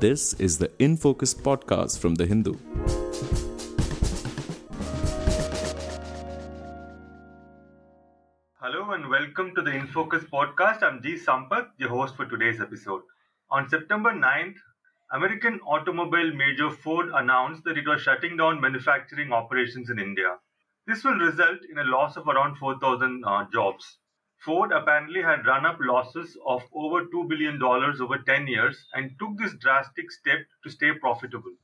This is the In Focus podcast from The Hindu. Hello and welcome to the In Focus podcast. I'm G. Sampath, the host for today's episode. On September 9th, American automobile major Ford announced that it was shutting down manufacturing operations in India. This will result in a loss of around 4,000 uh, jobs. Ford apparently had run up losses of over $2 billion over 10 years and took this drastic step to stay profitable.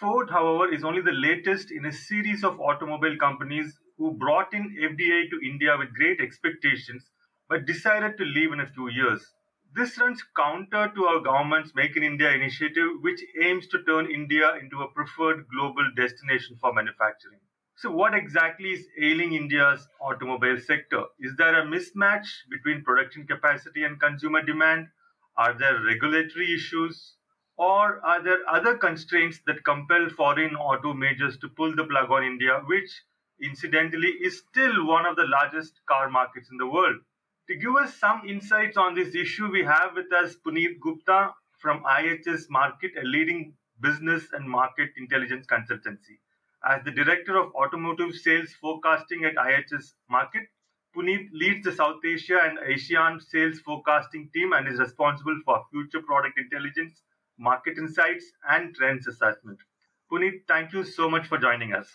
Ford, however, is only the latest in a series of automobile companies who brought in FDI to India with great expectations but decided to leave in a few years. This runs counter to our government's Make in India initiative, which aims to turn India into a preferred global destination for manufacturing. So, what exactly is ailing India's automobile sector? Is there a mismatch between production capacity and consumer demand? Are there regulatory issues? Or are there other constraints that compel foreign auto majors to pull the plug on India, which incidentally is still one of the largest car markets in the world? To give us some insights on this issue, we have with us Puneet Gupta from IHS Markit, a leading business and market intelligence consultancy. As the Director of Automotive Sales Forecasting at IHS Markit, Puneet leads the South Asia and ASEAN sales forecasting team and is responsible for future product intelligence, market insights, and trends assessment. Puneet, thank you so much for joining us.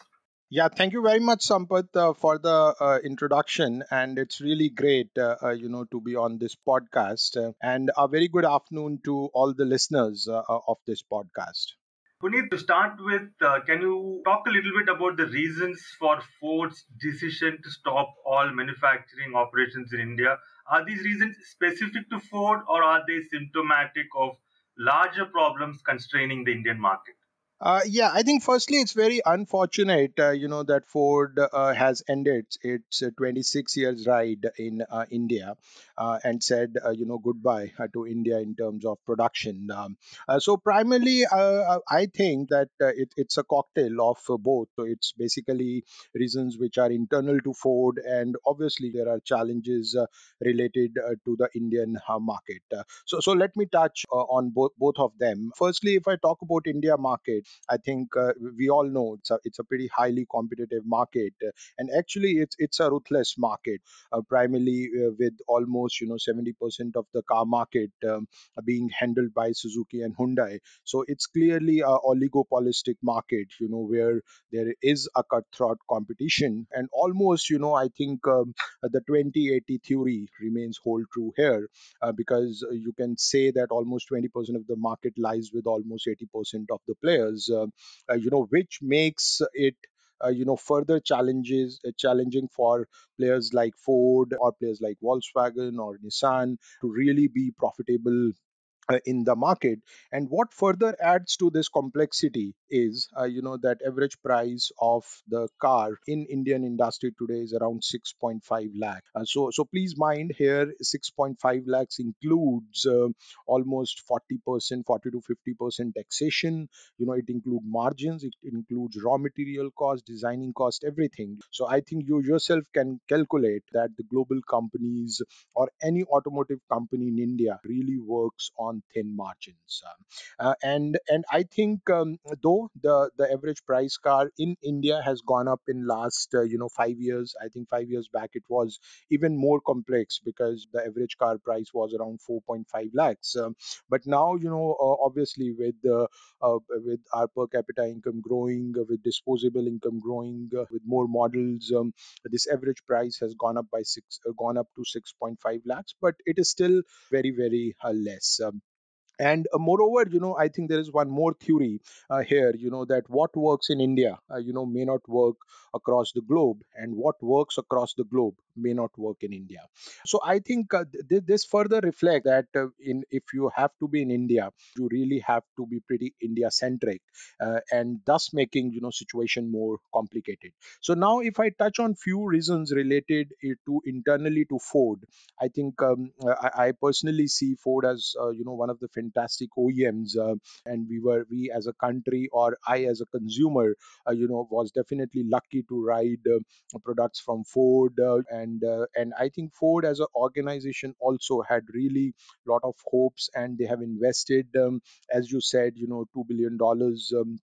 Yeah, thank you very much, Sampath, uh, for the uh, introduction, and it's really great, uh, uh you know, to be on this podcast. Uh, and a very good afternoon to all the listeners uh, of this podcast. Puneet, to start with, uh, can you talk a little bit about the reasons for Ford's decision to stop all manufacturing operations in India? Are these reasons specific to Ford or are they symptomatic of larger problems constraining the Indian market? Uh, yeah, I think firstly it's very unfortunate, uh, you know, that Ford uh, has ended its uh, 26 years ride in uh, India uh, and said, you know, goodbye to India in terms of production. Um, so primarily, I think that it, it's a cocktail of both. So it's basically reasons which are internal to Ford, and obviously there are challenges related to the Indian market. so, so let me touch on both both of them. Firstly, if I talk about India market. I think uh, we all know it's a it's a pretty highly competitive market, uh, and actually it's it's a ruthless market, uh, primarily uh, with almost you know seventy percent of the car market um, being handled by Suzuki and Hyundai. So it's clearly a oligopolistic market, you know, where there is a cutthroat competition, and almost you know I think um, the 2080 theory remains hold true here, uh, because you can say that almost 20% of the market lies with almost 80% of the players uh, uh, you know which makes it uh, you know further challenges uh, challenging for players like ford or players like volkswagen or nissan to really be profitable uh, in the market. And what further adds to this complexity is uh, you know that average price of the car in indian industry today is around 6.5 lakh. Uh, so so please mind here 6.5 lakhs includes uh, almost 40% 40 to 50% taxation. You know it includes margins it includes raw material cost designing cost everything. So i think you yourself can calculate that the global companies or any automotive company in india really works on on thin margins. Um, uh, and and I think um, though the the average price car in India has gone up in last uh, you know five years. I think five years back it was even more complex because the average car price was around 4.5 lakhs. Um, but now you know uh, obviously with uh, uh, with our per capita income growing, uh, with disposable income growing, with more models, um, this average price has gone up by six, gone up to 6.5 lakhs. But it is still very very less. Um, and uh, moreover you know i think there is one more theory uh, here you know that what works in india uh, you know may not work across the globe and what works across the globe may not work in india. So i think uh, th- this further reflects that uh, in if you have to be in india you really have to be pretty india centric uh, and thus making you know situation more complicated. So now if i touch on few reasons related to internally to ford i think um, I, I, personally see ford as you know one of the fantastic OEMs, uh, and we were we as a country or I as a consumer, uh, you know, was definitely lucky to ride uh, products from Ford, and and uh, and I think Ford as an organization also had really lot of hopes, and they have invested, um, as you said, you know, two billion dollars. Um,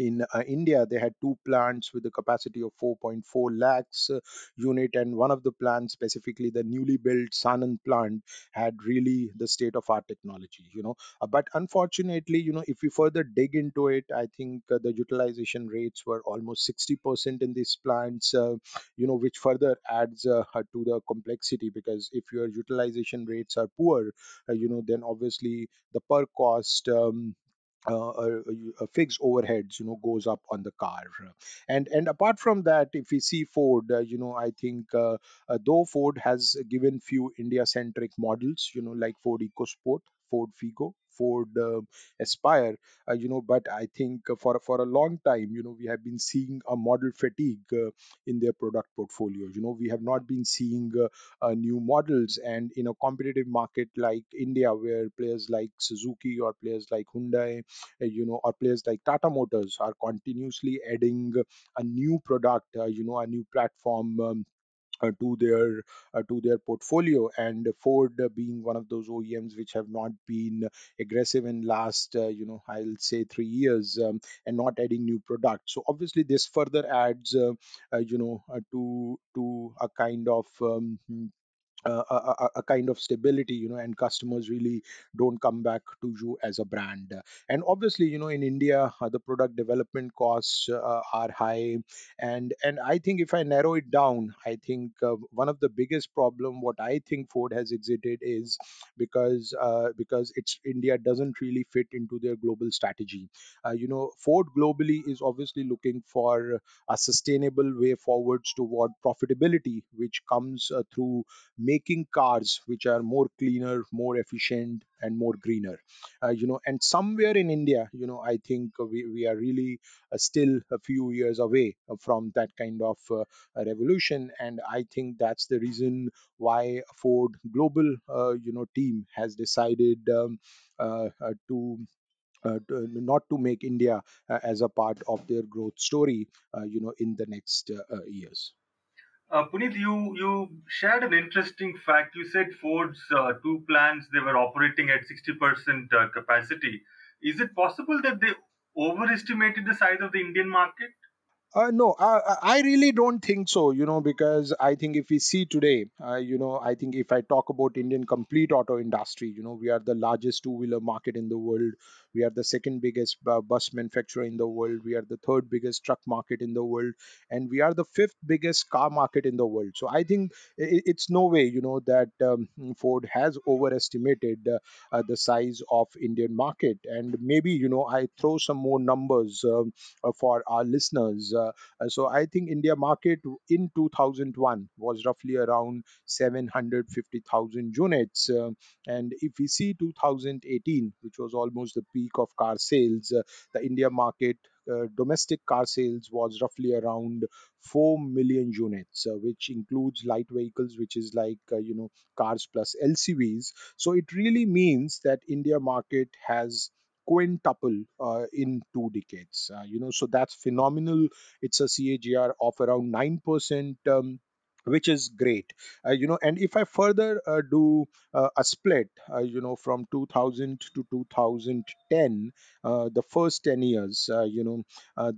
in uh, India, they had two plants with a capacity of 4.4 lakhs uh, unit, and one of the plants, specifically the newly built Sanand plant, had really the state of art technology. You know, Uh, but unfortunately, you know, if we further dig into it, I think uh, the utilization rates were almost 60% in these plants. Uh, you know, which further adds uh, to the complexity because if your utilization rates are poor, you know, then obviously the per cost. Um, uh, fixed overheads you know goes up on the car. And and apart from that if we see ford uh, you know i think uh, uh, though ford has given few india centric models you know like ford ecosport ford figo ford uh, aspire uh, you know but i think for for a long time you know we have been seeing a model fatigue uh, in their product portfolio. You know we have not been seeing uh, new models. And in a competitive market like india where players like suzuki or players like hyundai you know or players like tata motors are continuously adding a new product you know a new platform um, uh, to their uh, to their portfolio and ford being one of those oems which have not been aggressive in last uh, you know i'll say 3 years um, and not adding new products. So obviously this further adds uh, uh, you know to to a kind of um, a, a, kind of stability you know and customers really don't come back to you as a brand. And obviously you know in india uh, the product development costs uh, are high. And and i think if i narrow it down i think uh, one of the biggest problem what i think ford has exited is because uh, because it's india doesn't really fit into their global strategy. Uh, you know ford globally is obviously looking for a sustainable way forwards toward profitability which comes through making cars which are more cleaner more efficient and more greener uh, you know and somewhere in india you know i think we, we are really uh, still a few years away from that kind of uh, revolution and i think that's the reason why ford global uh, you know team has decided um, uh, uh, to uh, to, not to make India uh, as a part of their growth story, uh, you know, in the next years. Uh, Puneet, you you shared an interesting fact. You said Ford's uh, two plants they were operating at sixty percent uh, capacity. Is it possible that they overestimated the size of the Indian market? Uh, no, uh, I really don't think so, you know, because I think if we see today, uh, you know, I think if I talk about Indian complete auto industry, you know, we are the largest two wheeler market in the world. We are the second biggest bus manufacturer in the world. We are the third biggest truck market in the world. And we are the fifth biggest car market in the world. So I think it's no way, you know, that um, Ford has overestimated uh, uh, the size of Indian market. And maybe, you know, I throw some more numbers um, uh, for our listeners. Uh, uh, so I think India market in 2001 was roughly around 750,000 units. Uh, and if we see 2018, which was almost the peak of car sales, uh, the India market uh, domestic car sales was roughly around 4 million units uh, which includes light vehicles which is like uh, you know cars plus lcvs so it really means that india market has quintuple uh, in two decades uh, you know so that's phenomenal it's a CAGR of around 9%. Um, which is great. Uh, you know and if i further uh, do uh, a split uh, you know from 2000 to 2010 uh, the first 10 years uh, you know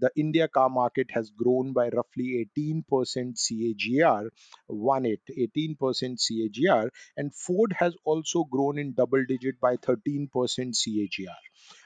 the india car market has grown by roughly 18% cagr 1 8 18% cagr and ford has also grown in double digit by 13% cagr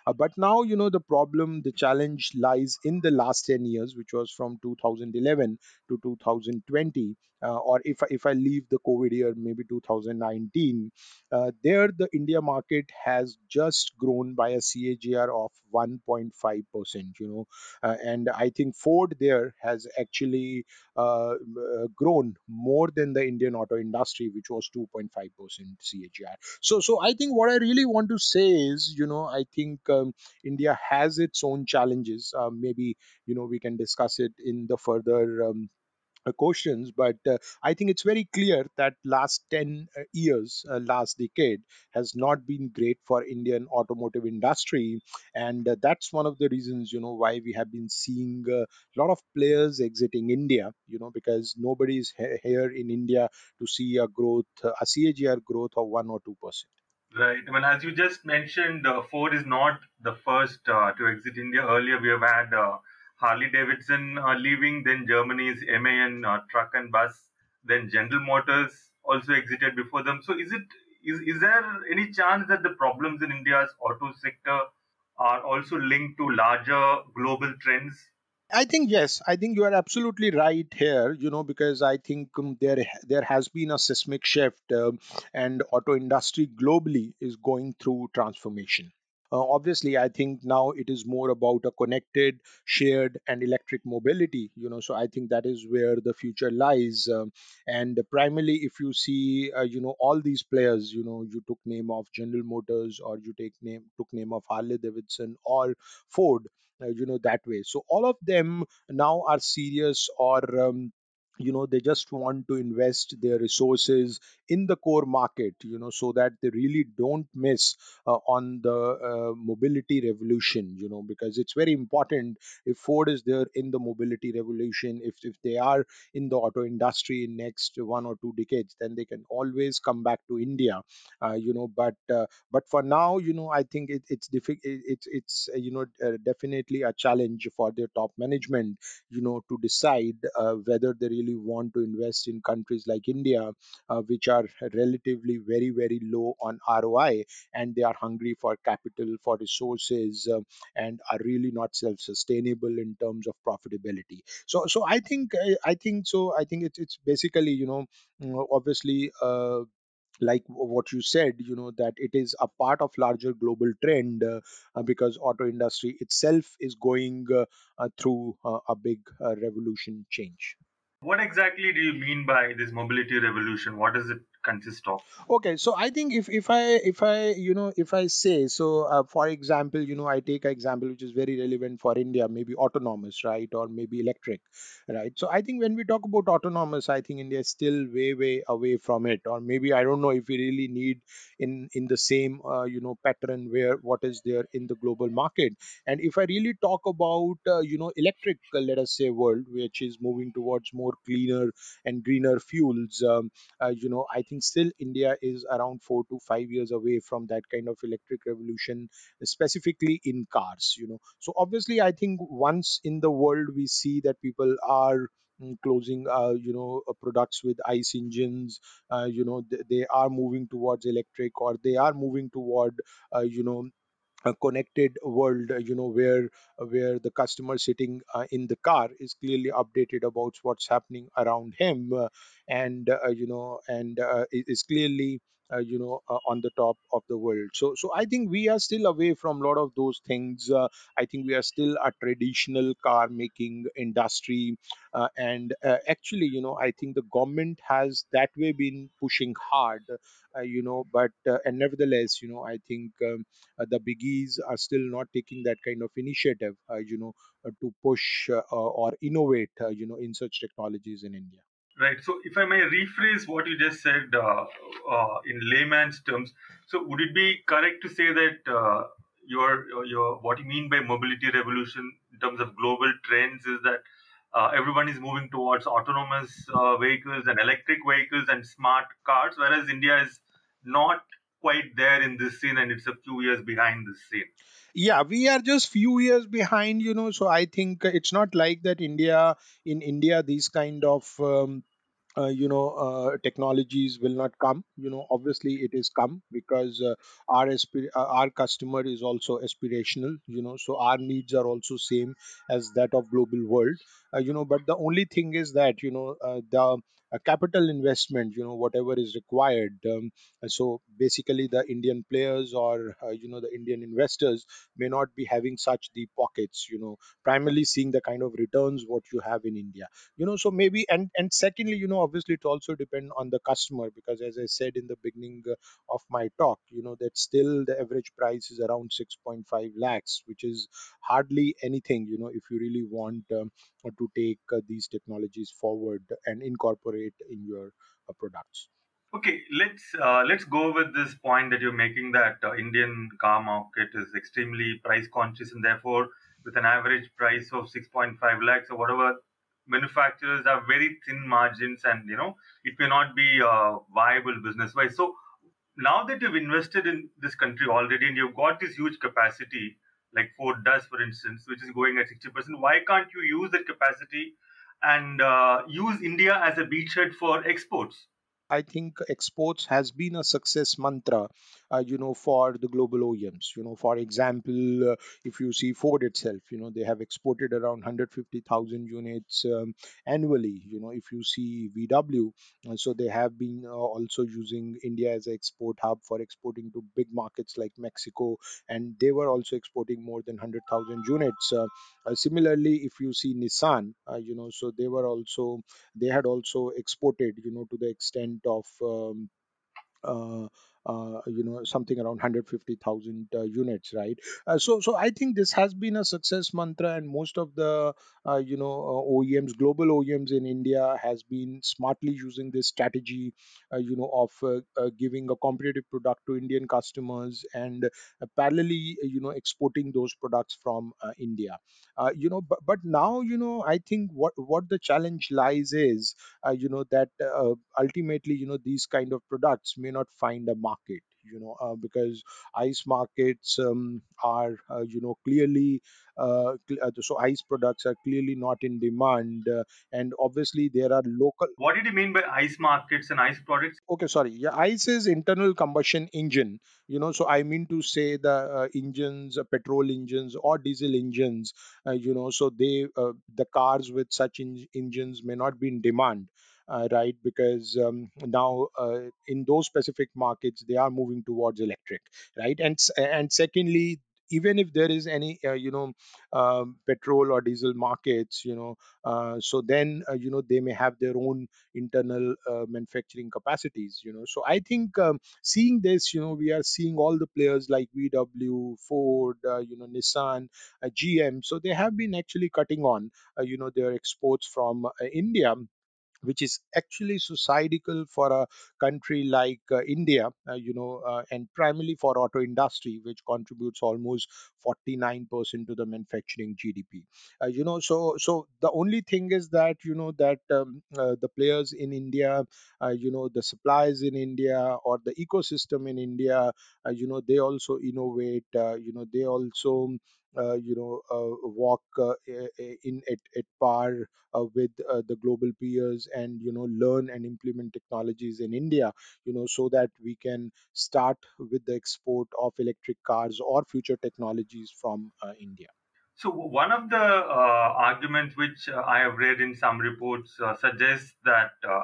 uh, but now, you know, the problem, the challenge lies in the last 10 years, which was from 2011 to 2020. Uh, or if if I leave the COVID year, maybe 2019, uh, there the India market has just grown by a CAGR of 1.5%, you know, uh, and I think Ford there has actually uh, uh, grown more than the Indian auto industry, which was 2.5% CAGR. So, so I think what I really want to say is, you know, I think um, India has its own challenges. Uh, maybe you know we can discuss it in the further. Um, uh, questions but uh, i think it's very clear that last 10 uh, years uh, last decade has not been great for indian automotive industry and uh, that's one of the reasons you know why we have been seeing a lot of players exiting india you know because nobody is he- here in india to see a growth uh, a cagr growth of 1 or 2% Right. Mean, as you just mentioned, uh, Ford is not the first uh, to exit India. Earlier, we have had uh, Harley Davidson uh, leaving, then Germany's MAN uh, truck and bus, then General Motors also exited before them. So, is it is, is there any chance that the problems in India's auto sector are also linked to larger global trends? I think yes. I think you are absolutely right here. You know, because I think um, there there has been a seismic shift, um, and auto industry globally is going through transformation. Uh, obviously, I think now it is more about a connected, shared, and electric mobility. You know, so I think that is where the future lies. Um, and primarily, if you see, uh, you know, all these players, you know, you took name of General Motors, or you take name took name of Harley Davidson or Ford. Uh, you know that way. So all of them now are serious or um, you know they just want to invest their resources in the core market you know so that they really don't miss uh, on the uh, mobility revolution you know because it's very important if ford is there in the mobility revolution if, if they are in the auto industry in next one or two decades then they can always come back to india uh, you know but uh, but for now you know i think it, it's difficult it's it's uh, you know uh, definitely a challenge for their top management you know to decide uh, whether they really want to invest in countries like india uh, which are relatively very very low on roi and they are hungry for capital for resources um, and are really not self sustainable in terms of profitability. So so i think i, I think so i think it's, it's basically you know mm, obviously uh, like what you said you know that it is a part of larger global trend uh, uh, because auto industry itself is going uh, uh, through uh, a big uh, revolution change What exactly do you mean by this mobility revolution? What does it consist of? okay so i think if if i if i you know if i say so uh, for example you know i take an example which is very relevant for india maybe autonomous right or maybe electric right so i think when we talk about autonomous i think india is still way way away from it or maybe i don't know if we really need in in the same uh, you know pattern where what is there in the global market and if i really talk about uh, you know electric let us say world which is moving towards more cleaner and greener fuels um, uh, you know i think still india is around 4 to 5 years away from that kind of electric revolution specifically in cars you know. So obviously i think once in the world we see that people are mm, closing uh, you know uh, products with ice engines uh, you know th- they are moving towards electric or they are moving toward uh, you know connected world uh, you know where uh, where the customer sitting uh, in the car is clearly updated about what's happening around him uh, and uh, you know and uh, is clearly uh, you know uh, on the top of the world. So so i think we are still away from a lot of those things. Uh, i think we are still a traditional car making industry. Uh, and uh, actually you know i think the government has that way been pushing hard uh, you know but uh, and nevertheless you know i think um, uh, the biggies are still not taking that kind of initiative uh, you know uh, to push uh, or innovate uh, you know in such technologies in india Right. So, if I may rephrase what you just said uh, uh, in layman's terms, so would it be correct to say that uh, your your what you mean by mobility revolution in terms of global trends is that uh, everyone is moving towards autonomous uh, vehicles and electric vehicles and smart cars, whereas India is not quite there in this scene and it's a few years behind this scene. yeah we are just few years behind you know so i think it's not like that india in india these kind of um, uh, you know uh, technologies will not come you know obviously it is come because uh, our aspir- uh, our customer is also aspirational you know so our needs are also same as that of global world you know but the only thing is that you know uh, the a capital investment you know whatever is required um, so basically the indian players or uh, you know the indian investors may not be having such deep pockets you know primarily seeing the kind of returns what you have in india you know. So maybe and and secondly you know obviously it also depend on the customer because as i said in the beginning uh, of my talk you know that still the average price is around 6.5 lakhs which is hardly anything you know if you really want um, to take uh, these technologies forward and incorporate in your uh, products? Okay, let's uh, let's go with this point that you're making that uh, Indian car market is extremely price conscious and therefore with an average price of 6.5 lakhs or whatever manufacturers have very thin margins and you know it may not be uh, viable business wise so now that you've invested in this country already and you've got this huge capacity like ford does for instance which is going at 60% why can't you use that capacity and uh, use india as a beachhead for exports? I think exports has been a success mantra, uh, you know, for the global OEMs. You know, for example, uh, if you see Ford itself, you know, they have exported around 150,000 units um, annually. You know, if you see VW, uh, so they have been uh, also using India as an export hub for exporting to big markets like Mexico, and they were also exporting more than 100,000 units. Uh, uh, similarly, if you see Nissan, you know, so they were also they had also exported you know to the extent of um, uh, you know something around 150,000 uh, units right? Uh, so so i think this has been a success mantra and most of the uh, you know uh, OEMs global OEMs in India has been smartly using this strategy uh, you know of uh, uh, giving a competitive product to Indian customers and uh, parallelly uh, you know exporting those products from uh, India. Uh, you know but, but now you know i think what what the challenge lies is uh, you know that uh, ultimately you know these kind of products may not find a market you know uh, because ice markets um, are uh, you know clearly uh, cl- uh, so ice products are clearly not in demand uh, and obviously there are local what did you mean by ice markets and ice products? Okay sorry yeah ice is internal combustion engine you know so i mean to say the uh, engines uh, petrol engines or diesel engines uh, you know so they uh, the cars with such en- engines may not be in demand right? Because um, now uh, in those specific markets they are moving towards electric right? And and secondly even if there is any uh, you know um, petrol or diesel markets you know uh, so then uh, you know they may have their own internal uh, manufacturing capacities you know? So i think um, seeing this you know we are seeing all the players like vw ford uh, you know nissan uh, gm so they have been actually cutting on uh, you know their exports from uh, india which is actually suicidal for a country like uh, India, uh, you know, uh, and primarily for auto industry, which contributes almost 49% to the manufacturing GDP. Uh, you know, so so the only thing is that you know that um, uh, the players in India, uh, you know, the suppliers in India or the ecosystem in India, you know, they also innovate. You know, they also you know uh, walk uh, in at, at par uh, with uh, the global peers and you know learn and implement technologies in india you know so that we can start with the export of electric cars or future technologies from uh, india. So one of the uh, arguments which uh, I have read in some reports uh, suggests that uh,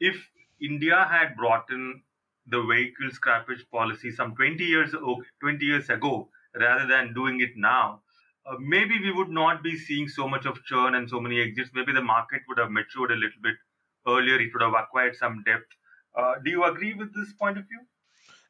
if India had brought in the vehicle scrappage policy some 20 years ago, 20 years ago rather than doing it now, uh, maybe we would not be seeing so much of churn and so many exits. Maybe the market would have matured a little bit earlier. It would have acquired some depth. Uh, do you agree with this point of view?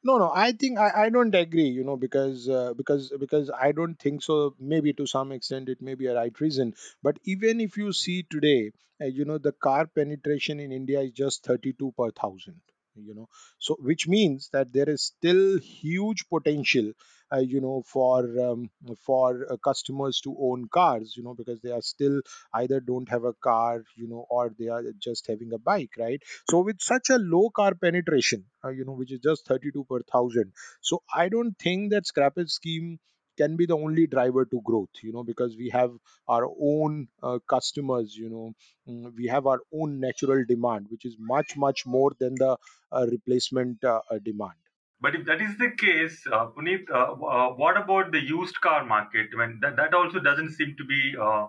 no no i think i, I don't agree you know because uh, because because i don't think so maybe to some extent it may be a right reason but even if you see today uh, you know the car penetration in india is just 32 per thousand you know so which means that there is still huge potential uh, you know for um, for uh, customers to own cars you know because they are still either don't have a car you know or they are just having a bike right so with such a low car penetration, uh, you know, which is just 32 per thousand, so I don't think that scrappage scheme can be the only driver to growth, you know, because we have our own uh, customers, you know, mm, we have our own natural demand, which is much, much more than the uh, replacement uh, demand. But if that is the case, uh, Puneet, uh, uh, what about the used car market? When that, that also doesn't seem to be uh,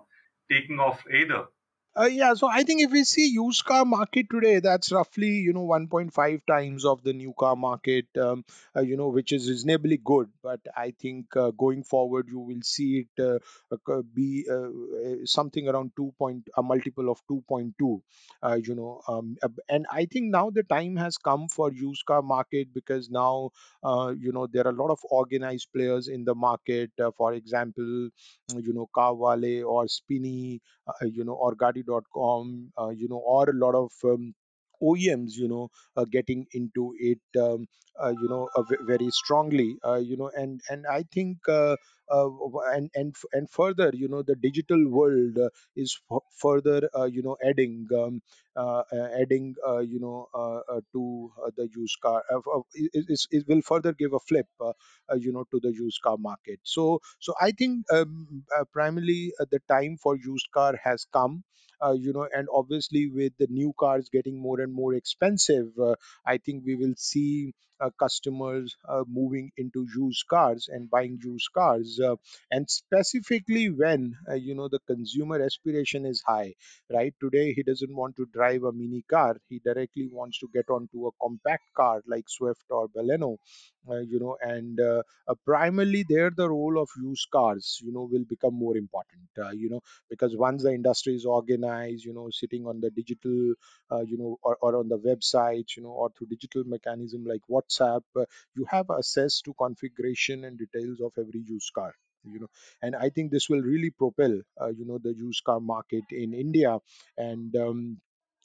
taking off either. Uh, yeah, so I think if we see used car market today, that's roughly you know 1.5 times of the new car market, um, uh, you know, which is reasonably good. But I think uh, going forward, you will see it uh, uh, be uh, something around two point a multiple of 2.2. Uh, you know, um, and I think now the time has come for used car market because now you know there are a lot of organized players in the market. For example, you know, CarWale or Spinny you know, or Gaadi.com, uh, you know, or a lot of um, OEMs, you know, uh, getting into it, um, uh, you know, uh, ve- very strongly, uh, you know, and and I think, uh, and and and further, you know, the digital world uh, is f- further, uh, you know, adding, um, uh, uh, adding, uh, you know, uh, uh, to uh, the used car. Uh, uh, it, it, it will further give a flip, uh, uh, you know, to the used car market. So, so I think um, uh, primarily uh, the time for used car has come. Uh, you know, and obviously with the new cars getting more and more expensive, uh, I think we will see uh, customers uh, moving into used cars and buying used cars, uh, and specifically when uh, you know the consumer aspiration is high. Right today, he doesn't want to drive a mini car; he directly wants to get onto a compact car like Swift or Baleno. Uh, you know, and uh, uh, primarily there the role of used cars you know will become more important uh, you know because once the industry is organized you know sitting on the digital uh, you know or, or on the website you know or through digital mechanism like whatsapp uh, you have access to configuration and details of every used car you know and i think this will really propel uh, you know the used car market in india. And um,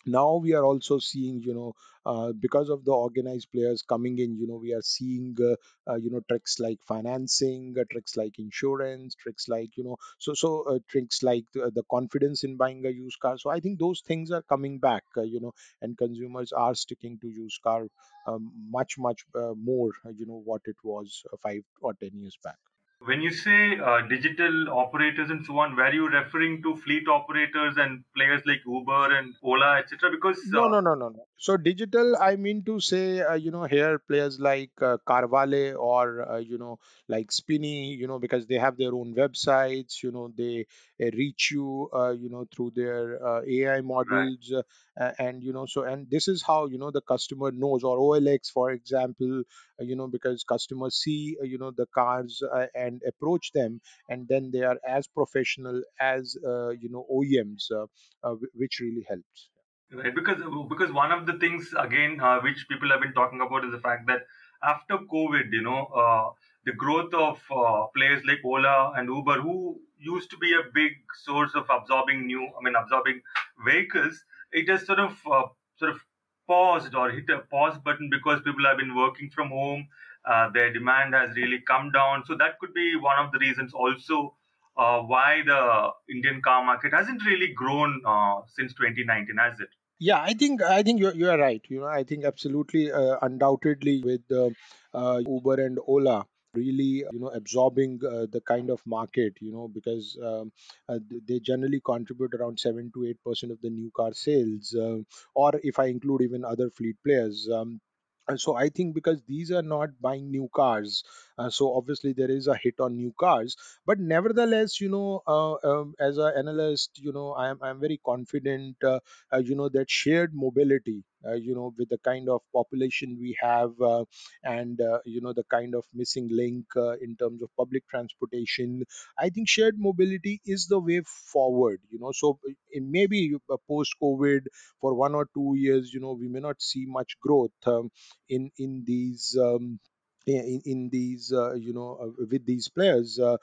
now we are also seeing you know uh, because of the organized players coming in you know we are seeing uh, uh, you know tricks like financing uh, tricks like insurance tricks like you know so so uh, tricks like the, the confidence in buying a used car. So i think those things are coming back uh, you know and consumers are sticking to used car um, much much uh, more uh, you know what it was uh, 5 or 10 years back When you say uh, digital operators and so on, were you referring to fleet operators and players like Uber and Ola, etc.? Because No, uh, no, no, no, no. So digital, I mean to say, uh, you know, here players like uh, CarWale or uh, you know, like Spinny, you know, because they have their own websites, you know, they reach you, uh, you know, through their uh, AI right, models, uh, and you know, so and this is how you know the customer knows, or OLX, for example, uh, you know, because customers see, uh, you know, the cars uh, and approach them, and then they are as professional as uh, you know OEMs, uh, uh, which really helps. right. Because because one of the things again uh, which people have been talking about is the fact that after COVID, you know, uh, the growth of uh, players like Ola and Uber, who used to be a big source of absorbing new, I mean, absorbing vehicles, it has sort of uh, sort of paused or hit a pause button because people have been working from home. Uh, their demand has really come down. So that could be one of the reasons also uh, why the Indian car market hasn't really grown uh, since 2019, has it? Yeah, I think I think you're you are right. You know, I think absolutely, uh, undoubtedly, with uh, uh, Uber and Ola really, you know, absorbing uh, the kind of market, you know, because um, uh, they generally contribute around seven to eight percent of the new car sales, uh, or if I include even other fleet players. Um, and so I think because these are not buying new cars, uh, so obviously there is a hit on new cars. But nevertheless, you know, uh, um, as an analyst, you know, I am I am very confident. Uh, uh, you know that shared mobility uh, you know with the kind of population we have uh, and uh, you know the kind of missing link uh, in terms of public transportation i think shared mobility is the way forward you know. So in maybe post covid for one or two years you know we may not see much growth um, in in these um, in, in these uh, you know uh, with these players uh,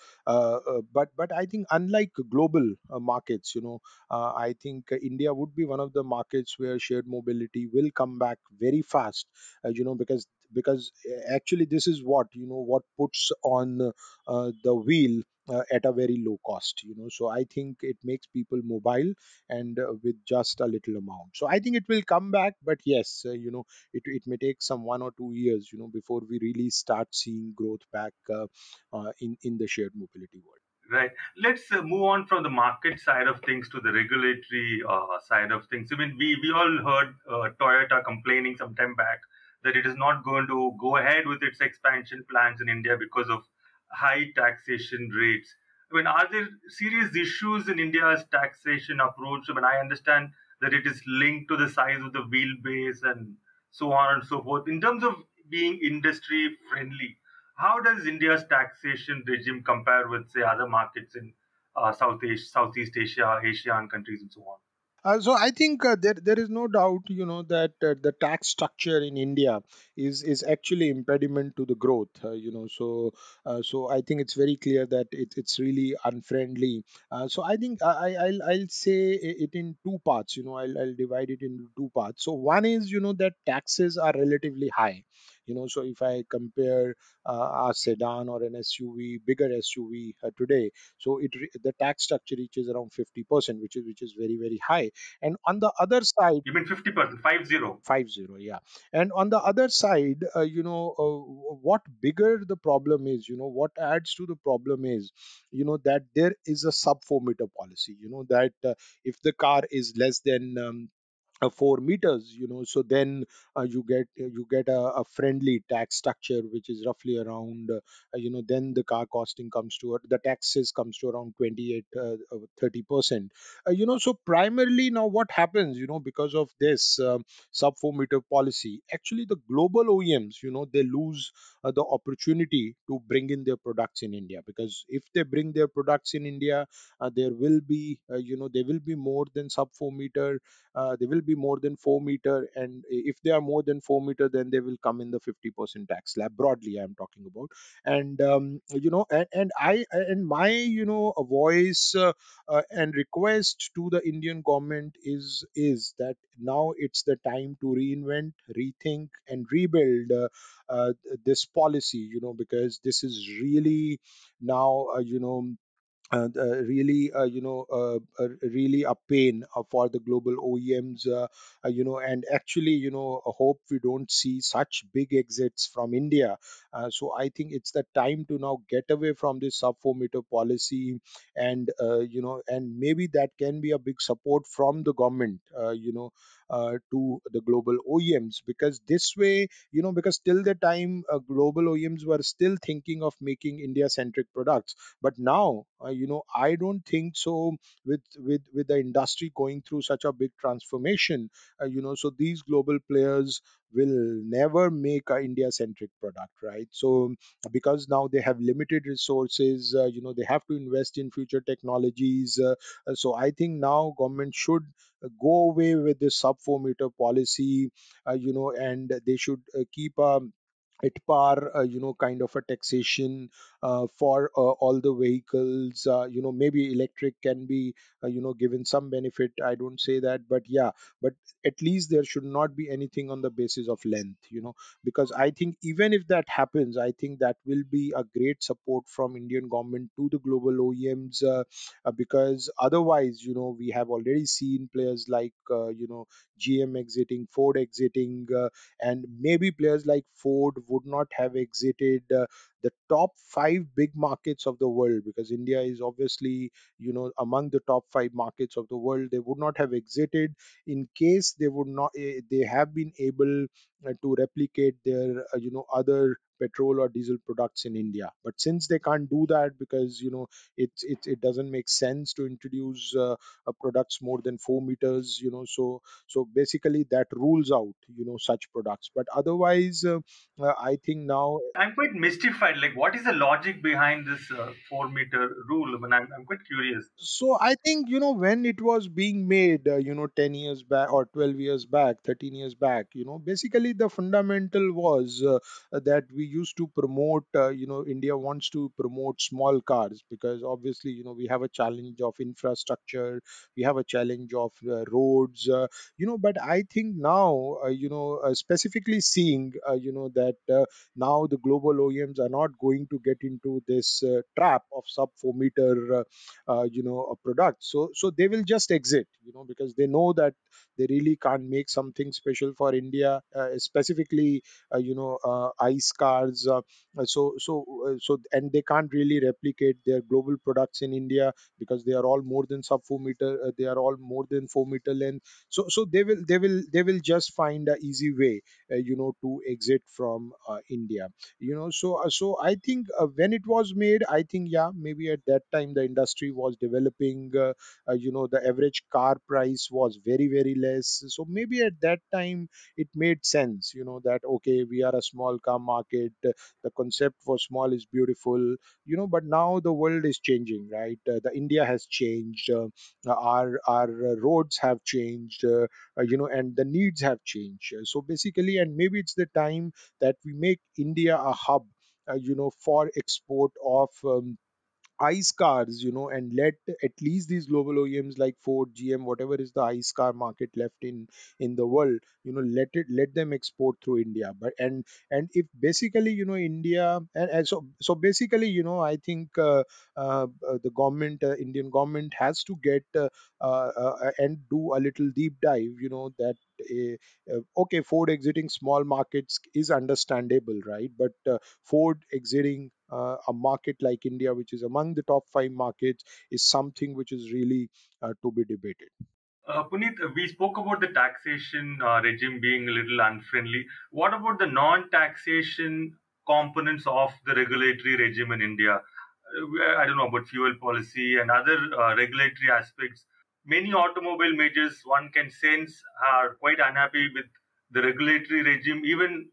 but but i think unlike global markets you know I think India would be one of the markets where shared mobility will come back very fast. You know, because because uh, actually this is what you know what puts on uh, the wheel. Uh, at a very low cost you know so i think it makes people mobile and uh, with just a little amount so i think it will come back but yes uh, you know it, it may take some one or two years you know before we really start seeing growth back uh, uh, in in the shared mobility world Right. Let's move on from the market side of things to the regulatory side of things. I mean, we, we all heard Toyota complaining some time back that it is not going to go ahead with its expansion plans in India because of high taxation rates. I mean, are there serious issues in India's taxation approach? I mean, I understand that it is linked to the size of the wheelbase and so on and so forth. In terms of being industry friendly, how does India's taxation regime compare with, say, other markets in uh, South Asia, Southeast Asia, ASEAN countries, and so on? Uh, so I think uh, there there is no doubt, you know, that uh, the tax structure in India is is actually impediment to the growth. Uh, you know, so uh, so I think it's very clear that it, it's really unfriendly. Uh, so I think I I- I'll I'll say it in two parts. You know, I'll I'll divide it into two parts. So one is you know that taxes are relatively high. You know, so if I compare uh, a sedan or an SUV, bigger SUV uh, today, so it re- the tax structure reaches around 50%, which is which is very very high and on the other side You mean 50%, 5 0. 50 yeah and on the other side uh, you know uh, what bigger the problem is you know what adds to the problem is you know that there is a sub 4 meter policy you know that uh, if the car is less than um, uh, four meters you know so then uh, you get you get a, a friendly tax structure which is roughly around uh, you know then the car costing comes to the taxes comes to around 28 uh, uh, 30 percent. You know so primarily now what happens you know because of this um, sub 4 meter policy actually the global oems you know they lose the opportunity to bring in their products in india because if they bring their products in india there will be you know there will be more than sub 4 meter they will be more than 4 meter and if they are more than 4 meter then they will come in the 50% tax slab broadly i'm talking about. And um, you know and, and i and my you know a voice uh, uh, and request to the indian government is is that now it's the time to reinvent rethink and rebuild uh, uh, this policy you know because this is really now uh, you know uh, really uh, you know uh, uh, really a pain uh, for the global OEMs you know and actually you know I hope we don't see such big exits from India. So I think it's the time to now get away from this sub 4 meter policy and you know and maybe that can be a big support from the government you know uh, to the global OEMs because this way you know because till the time uh, global OEMs were still thinking of making India centric products. But now uh, you know i don't think so with with with the industry going through such a big transformation. Uh, you know so these global players will never make a india centric product right? So because now they have limited resources uh, you know they have to invest in future technologies uh, uh, so i think now government should uh, go away with this sub 4 meter policy uh, you know and they should uh, keep a at par, uh, you know, kind of a taxation uh, for uh, all the vehicles. Uh, you know, maybe electric can be, uh, you know, given some benefit. I don't say that, but yeah, but at least there should not be anything on the basis of length, you know, because I think even if that happens, I think that will be a great support from Indian government to the global OEMs, uh, because otherwise, you know, we have already seen players like, you know, GM exiting, Ford exiting. And maybe players like Ford would not have exited uh, the top five big markets of the world because India is obviously you know among the top five markets of the world. They would not have exited in case they would not eh, they have been able uh, to replicate their uh, you know other petrol or diesel products in India. But since they can't do that because you know it it, it doesn't make sense to introduce uh, products more than four meters, you know, so so basically that rules out you know such products but otherwise uh, uh, i think now I'm quite mystified. Like, what is the logic behind this uh, four meter rule? I mean, I'm, I'm quite curious. so i think you know when it was being made uh, you know 10 years back or 12 years back 13 years back you know basically the fundamental was uh, that we used to promote uh, you know india wants to promote small cars because obviously you know we have a challenge of infrastructure we have a challenge of uh, roads uh, you know but i think now uh, you know uh, specifically seeing uh, you know that uh, now the global oems are not going to get into this uh, trap of sub 4 meter uh, uh, you know a product. So so they will just exit you know because they know that they really can't make something special for india uh, specifically uh, you know uh, ice cars cars. Uh, uh, so so uh, so and they can't really replicate their global products in India because they are all more than sub four meter. They are all more than four meter length. So so they will they will they will just find a easy way, you know, to exit from India. You know, so so I think when it was made, I think yeah, maybe at that time the industry was developing. Uh, uh, you know, the average car price was very very less. So maybe at that time it made sense. You know that okay, we are a small car market. Uh, The concept for small is beautiful. You know, but now the world is changing, right? Uh, the India has changed. Uh, our our uh, roads have changed. Uh, uh, you know, and the needs have changed. Uh, So basically, and maybe it's the time that we make India a hub. Uh, you know, for export of um, ICE cars, you know, and let at least these global OEMs like Ford, GM, whatever is the ICE car market left in in the world, you know, let it let them export through India. But and and if basically, you know, India and, and so so basically, you know, I think uh, uh, uh, the government, uh, Indian government, has to get uh, uh, uh, and do a little deep dive. You know that. Uh, uh, okay, Ford exiting small markets is understandable, right? But uh, Ford exiting uh, a market like India, which is among the top five markets, is something which is really uh, to be debated. Uh, Puneet, we spoke about the taxation uh, regime being a little unfriendly. What about the non-taxation components of the regulatory regime in India? Uh, I don't know about fuel policy and other uh, regulatory aspects. Many automobile majors, one can sense, are quite unhappy with the regulatory regime. Even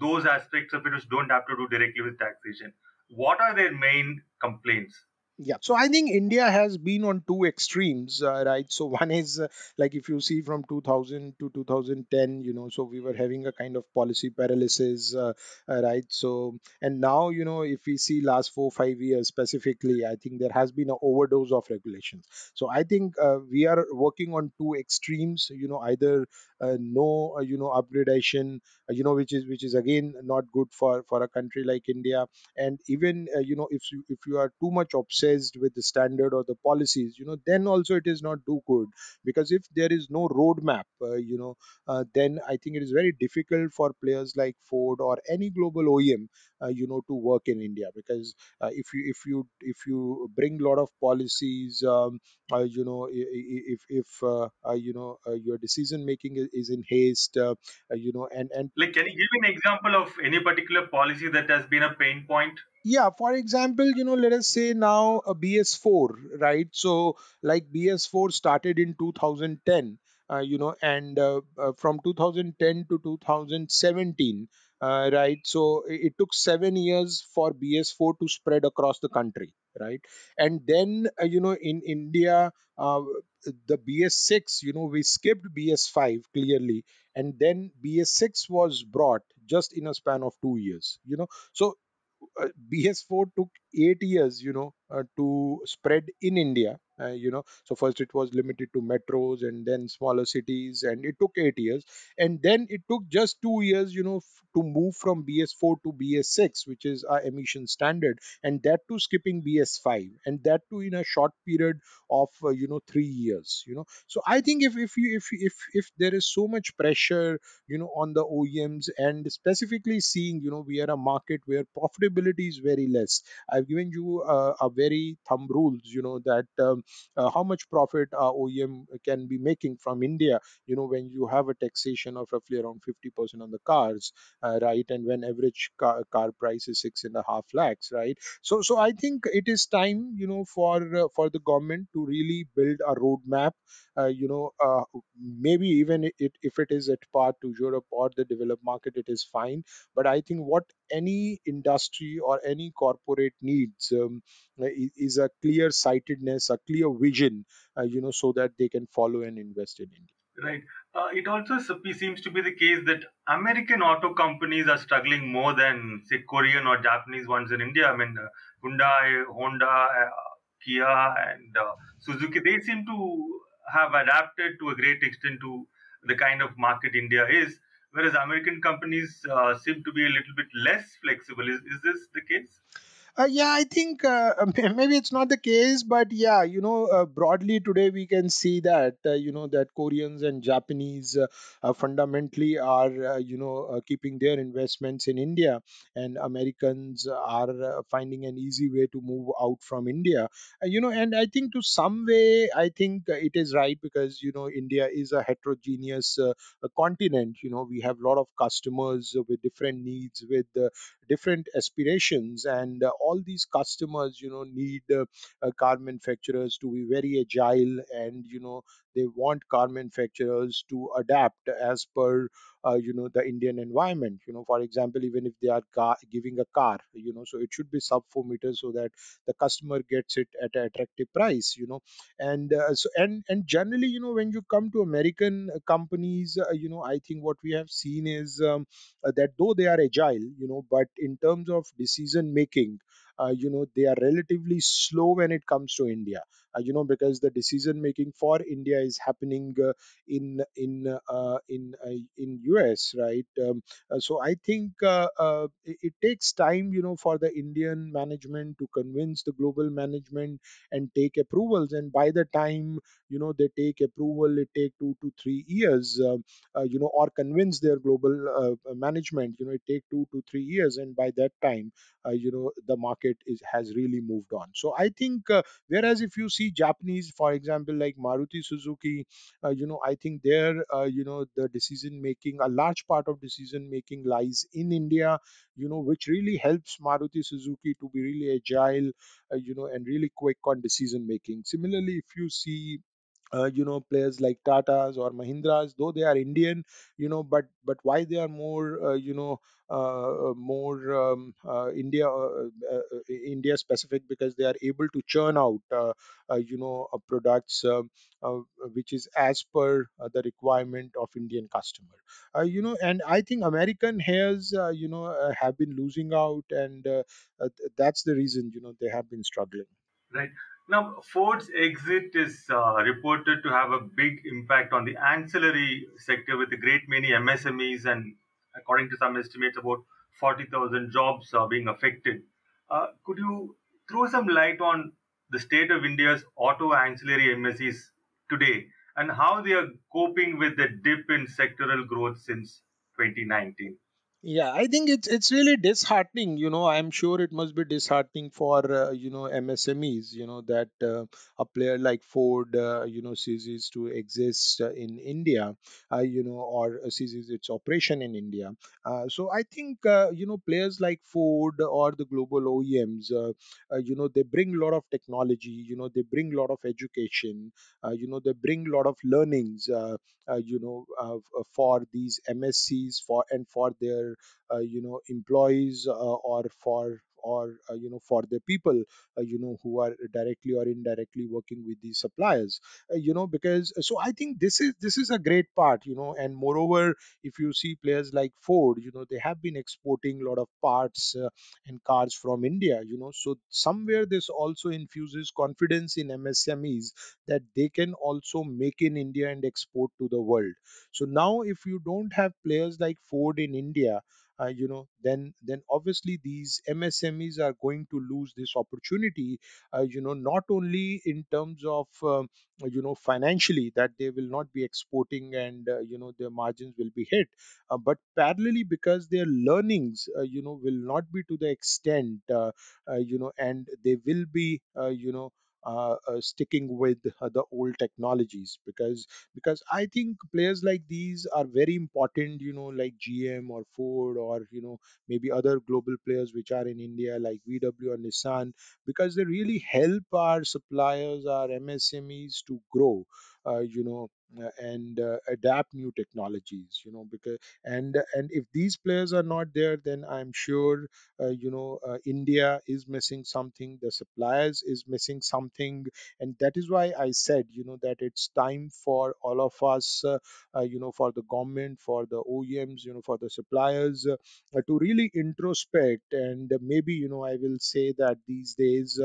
those aspects of it which don't have to do directly with taxation. What are their main complaints? Yeah, so I think India has been on two extremes, uh, right? So one is uh, like if you see from 2000 to 2010, you know, so we were having a kind of policy paralysis, uh, uh, right? So and now, you know, if we see last four five years specifically, I think there has been an overdose of regulations. So I think uh, we are working on two extremes, you know, either uh, no, you know, upgradation, you know, which is which is again not good for for a country like India and even you know if you if you are too much obsessed with the standard or the policies you know then also it is not too good because if there is no roadmap uh, you know uh, then i think it is very difficult for players like ford or any global oem uh, you know to work in india because uh, if you if you if you bring lot of policies um, uh, you know if if uh, uh, you know uh, your decision making is, is in haste uh, uh, you know and and Like, can you give an example of any particular policy that has been a pain point? Yeah for example you know let us say now a bs4 right? So like bs4 started in 2010 uh, you know and uh, uh, from 2010 to 2017 uh, right? So it, took 7 years for bs4 to spread across the country right? And then uh, you know in india uh, the bs6 you know we skipped bs5 clearly and then bs6 was brought just in a span of 2 years you know? So uh, BS4 took eight years, you know, uh, to spread in India. Uh, you know, so first it was limited to metros and then smaller cities, and it took eight years, and then it took just two years, you know, f- to move from BS4 to BS6, which is our emission standard, and that to skipping BS5, and that too in a short period of uh, you know three years. You know, so I think if if you if if if there is so much pressure you know on the OEMs and specifically seeing you know we are a market where profitability is very less. I've given you uh, a very thumb rules you know that um, uh, how much profit OEM can be making from India you know when you have a taxation of roughly around 50% on the cars uh, right and when average car, car price is six and a half lakhs right so so I think it is time you know for uh, for the government to really build a roadmap uh, you know uh, maybe even it if it is at par to Europe or the developed market, it is fine. But I think what any industry or any corporate needs um, is a clear sightedness, a clear vision, uh, you know, so that they can follow and invest in India. Right. Uh, it also seems to be the case that American auto companies are struggling more than, say, Korean or Japanese ones in India. I mean, uh, Hyundai, Honda, uh, Kia, and uh, Suzuki, they seem to have adapted to a great extent to the kind of market India is, whereas American companies uh, seem to be a little bit less flexible. Is, is this the case? Uh, yeah, I think uh, maybe it's not the case, but yeah, you know, uh, broadly today we can see that uh, you know that Koreans and Japanese uh, uh, fundamentally are you know keeping their investments in India, and Americans are finding an easy way to move out from India. You know, and I think to some way, I think it is right because you know India is a heterogeneous continent. You know, we have a lot of customers with different needs, with different aspirations and all these customers you know need uh, uh, car manufacturers to be very agile and you know they want car manufacturers to adapt as per uh, you know the indian environment. You know for example even if they are car, giving a car you know so it should be sub 4 meters so that the customer gets it at an attractive price you know. And uh, so and and generally you know when you come to american companies uh, you know i think what we have seen is um, uh, that though they are agile you know but in terms of decision making uh, you know they are relatively slow when it comes to india uh, you know because the decision making for india is happening uh, in in uh, in uh, in us right? Um, uh, so i think uh, it, it takes time you know for the indian management to convince the global management and take approvals. And by the time you know they take approval it take 2 to 3 years you know or convince their global management you know it take 2 to 3 years. And by that time you know the market is has really moved on. So i think uh, whereas if you see japanese for example like maruti suzuki uh, you know i think there uh, you know the decision making a large part of decision making lies in india you know which really helps maruti suzuki to be really agile uh, you know and really quick on decision making. Similarly if you see uh, you know players like tatas or mahindras though they are indian you know but but why they are more uh, you know uh, more um, uh, india uh, india specific because they are able to churn out you know products um, which is as per the requirement of indian customer you know and i think american hairs you know have been losing out and th- that's the reason you know they have been struggling Right. Now, Ford's exit is uh, reported to have a big impact on the ancillary sector with a great many MSMEs and, according to some estimates, about 40,000 jobs are being affected. Uh, could you throw some light on the state of India's auto ancillary MSEs today and how they are coping with the dip in sectoral growth since 2019? Yeah, I think it's it's really disheartening. You know, I'm sure it must be disheartening for uh, you know MSMEs. You know that uh, a player like Ford, uh, you know, ceases to exist uh, in India. Uh, you know, or uh, ceases its operation in India. Uh, so I think uh, you know players like Ford or the global OEMs. Uh, uh, you know, they bring a lot of technology. You know, they bring a lot of education. Uh, you know, they bring a lot of learnings. Uh, uh, you know, uh, for these MSCs for and for their uh, you know employees uh, or for or uh, you know for the people uh, you know who are directly or indirectly working with these suppliers uh, you know because so i think this is this is a great part you know and moreover if you see players like ford you know they have been exporting a lot of parts uh, and cars from india you know so somewhere this also infuses confidence in msmes that they can also make in india and export to the world. So now if you don't have players like ford in india uh, you know then then obviously these msmes are going to lose this opportunity uh, you know not only in terms of um, you know financially that they will not be exporting and uh, you know their margins will be hit uh, but parallelly because their learnings uh, you know will not be to the extent uh, uh, you know and they will be uh, you know uh, uh, sticking with uh, the old technologies because because I think players like these are very important, you know, like GM or Ford or you know maybe other global players which are in India like VW or Nissan because they really help our suppliers, our MSMEs to grow, uh, you know. Uh, And uh, adapt new technologies, you know, because and and if these players are not there, then I'm sure, uh, you know, India is missing something. The suppliers is missing something, and that is why i said you know that it's time for all of us you know for the government for the oems you know for the suppliers to really introspect and maybe you know i will say that these days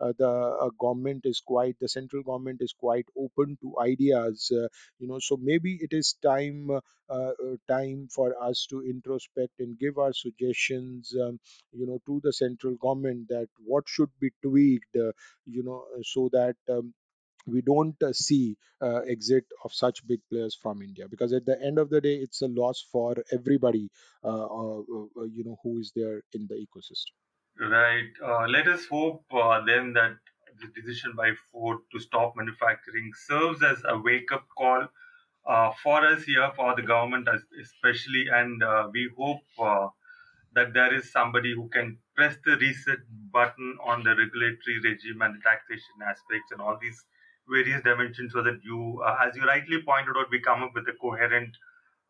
uh, the uh, government is quite the central government is quite open to ideas uh, you know so maybe it is time uh, uh, time for us to introspect and give our suggestions um, you know to the central government that what should be tweaked uh, you know so that um, we don't uh, see uh, exit of such big players from India because at the end of the day, it's a loss for everybody, uh, uh, uh, you know, who is there in the ecosystem. Right. Uh, let us hope uh, then that the decision by Ford to stop manufacturing serves as a wake up call uh, for us here, for the government especially, and uh, we hope uh, that there is somebody who can press the reset button on the regulatory regime and the taxation aspects and all these various dimensions so that you, uh, as you rightly pointed out, we come up with a coherent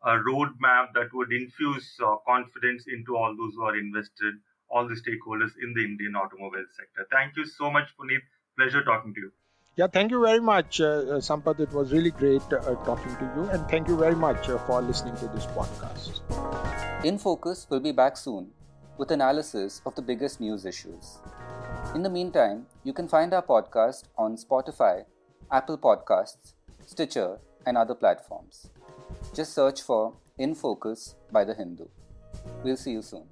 uh, roadmap that would infuse uh, confidence into all those who are invested, all the stakeholders in the Indian automobile sector. Thank you so much, Puneet. Pleasure talking to you. Yeah, thank you very much, uh, uh, Sampath. It was really great uh, talking to you, and thank you very much uh, for listening to this podcast. In Focus will be back soon with analysis of the biggest news issues. In the meantime, you can find our podcast on Spotify, Apple Podcasts, Stitcher, and other platforms. Just search for In Focus by The Hindu. We'll see you soon.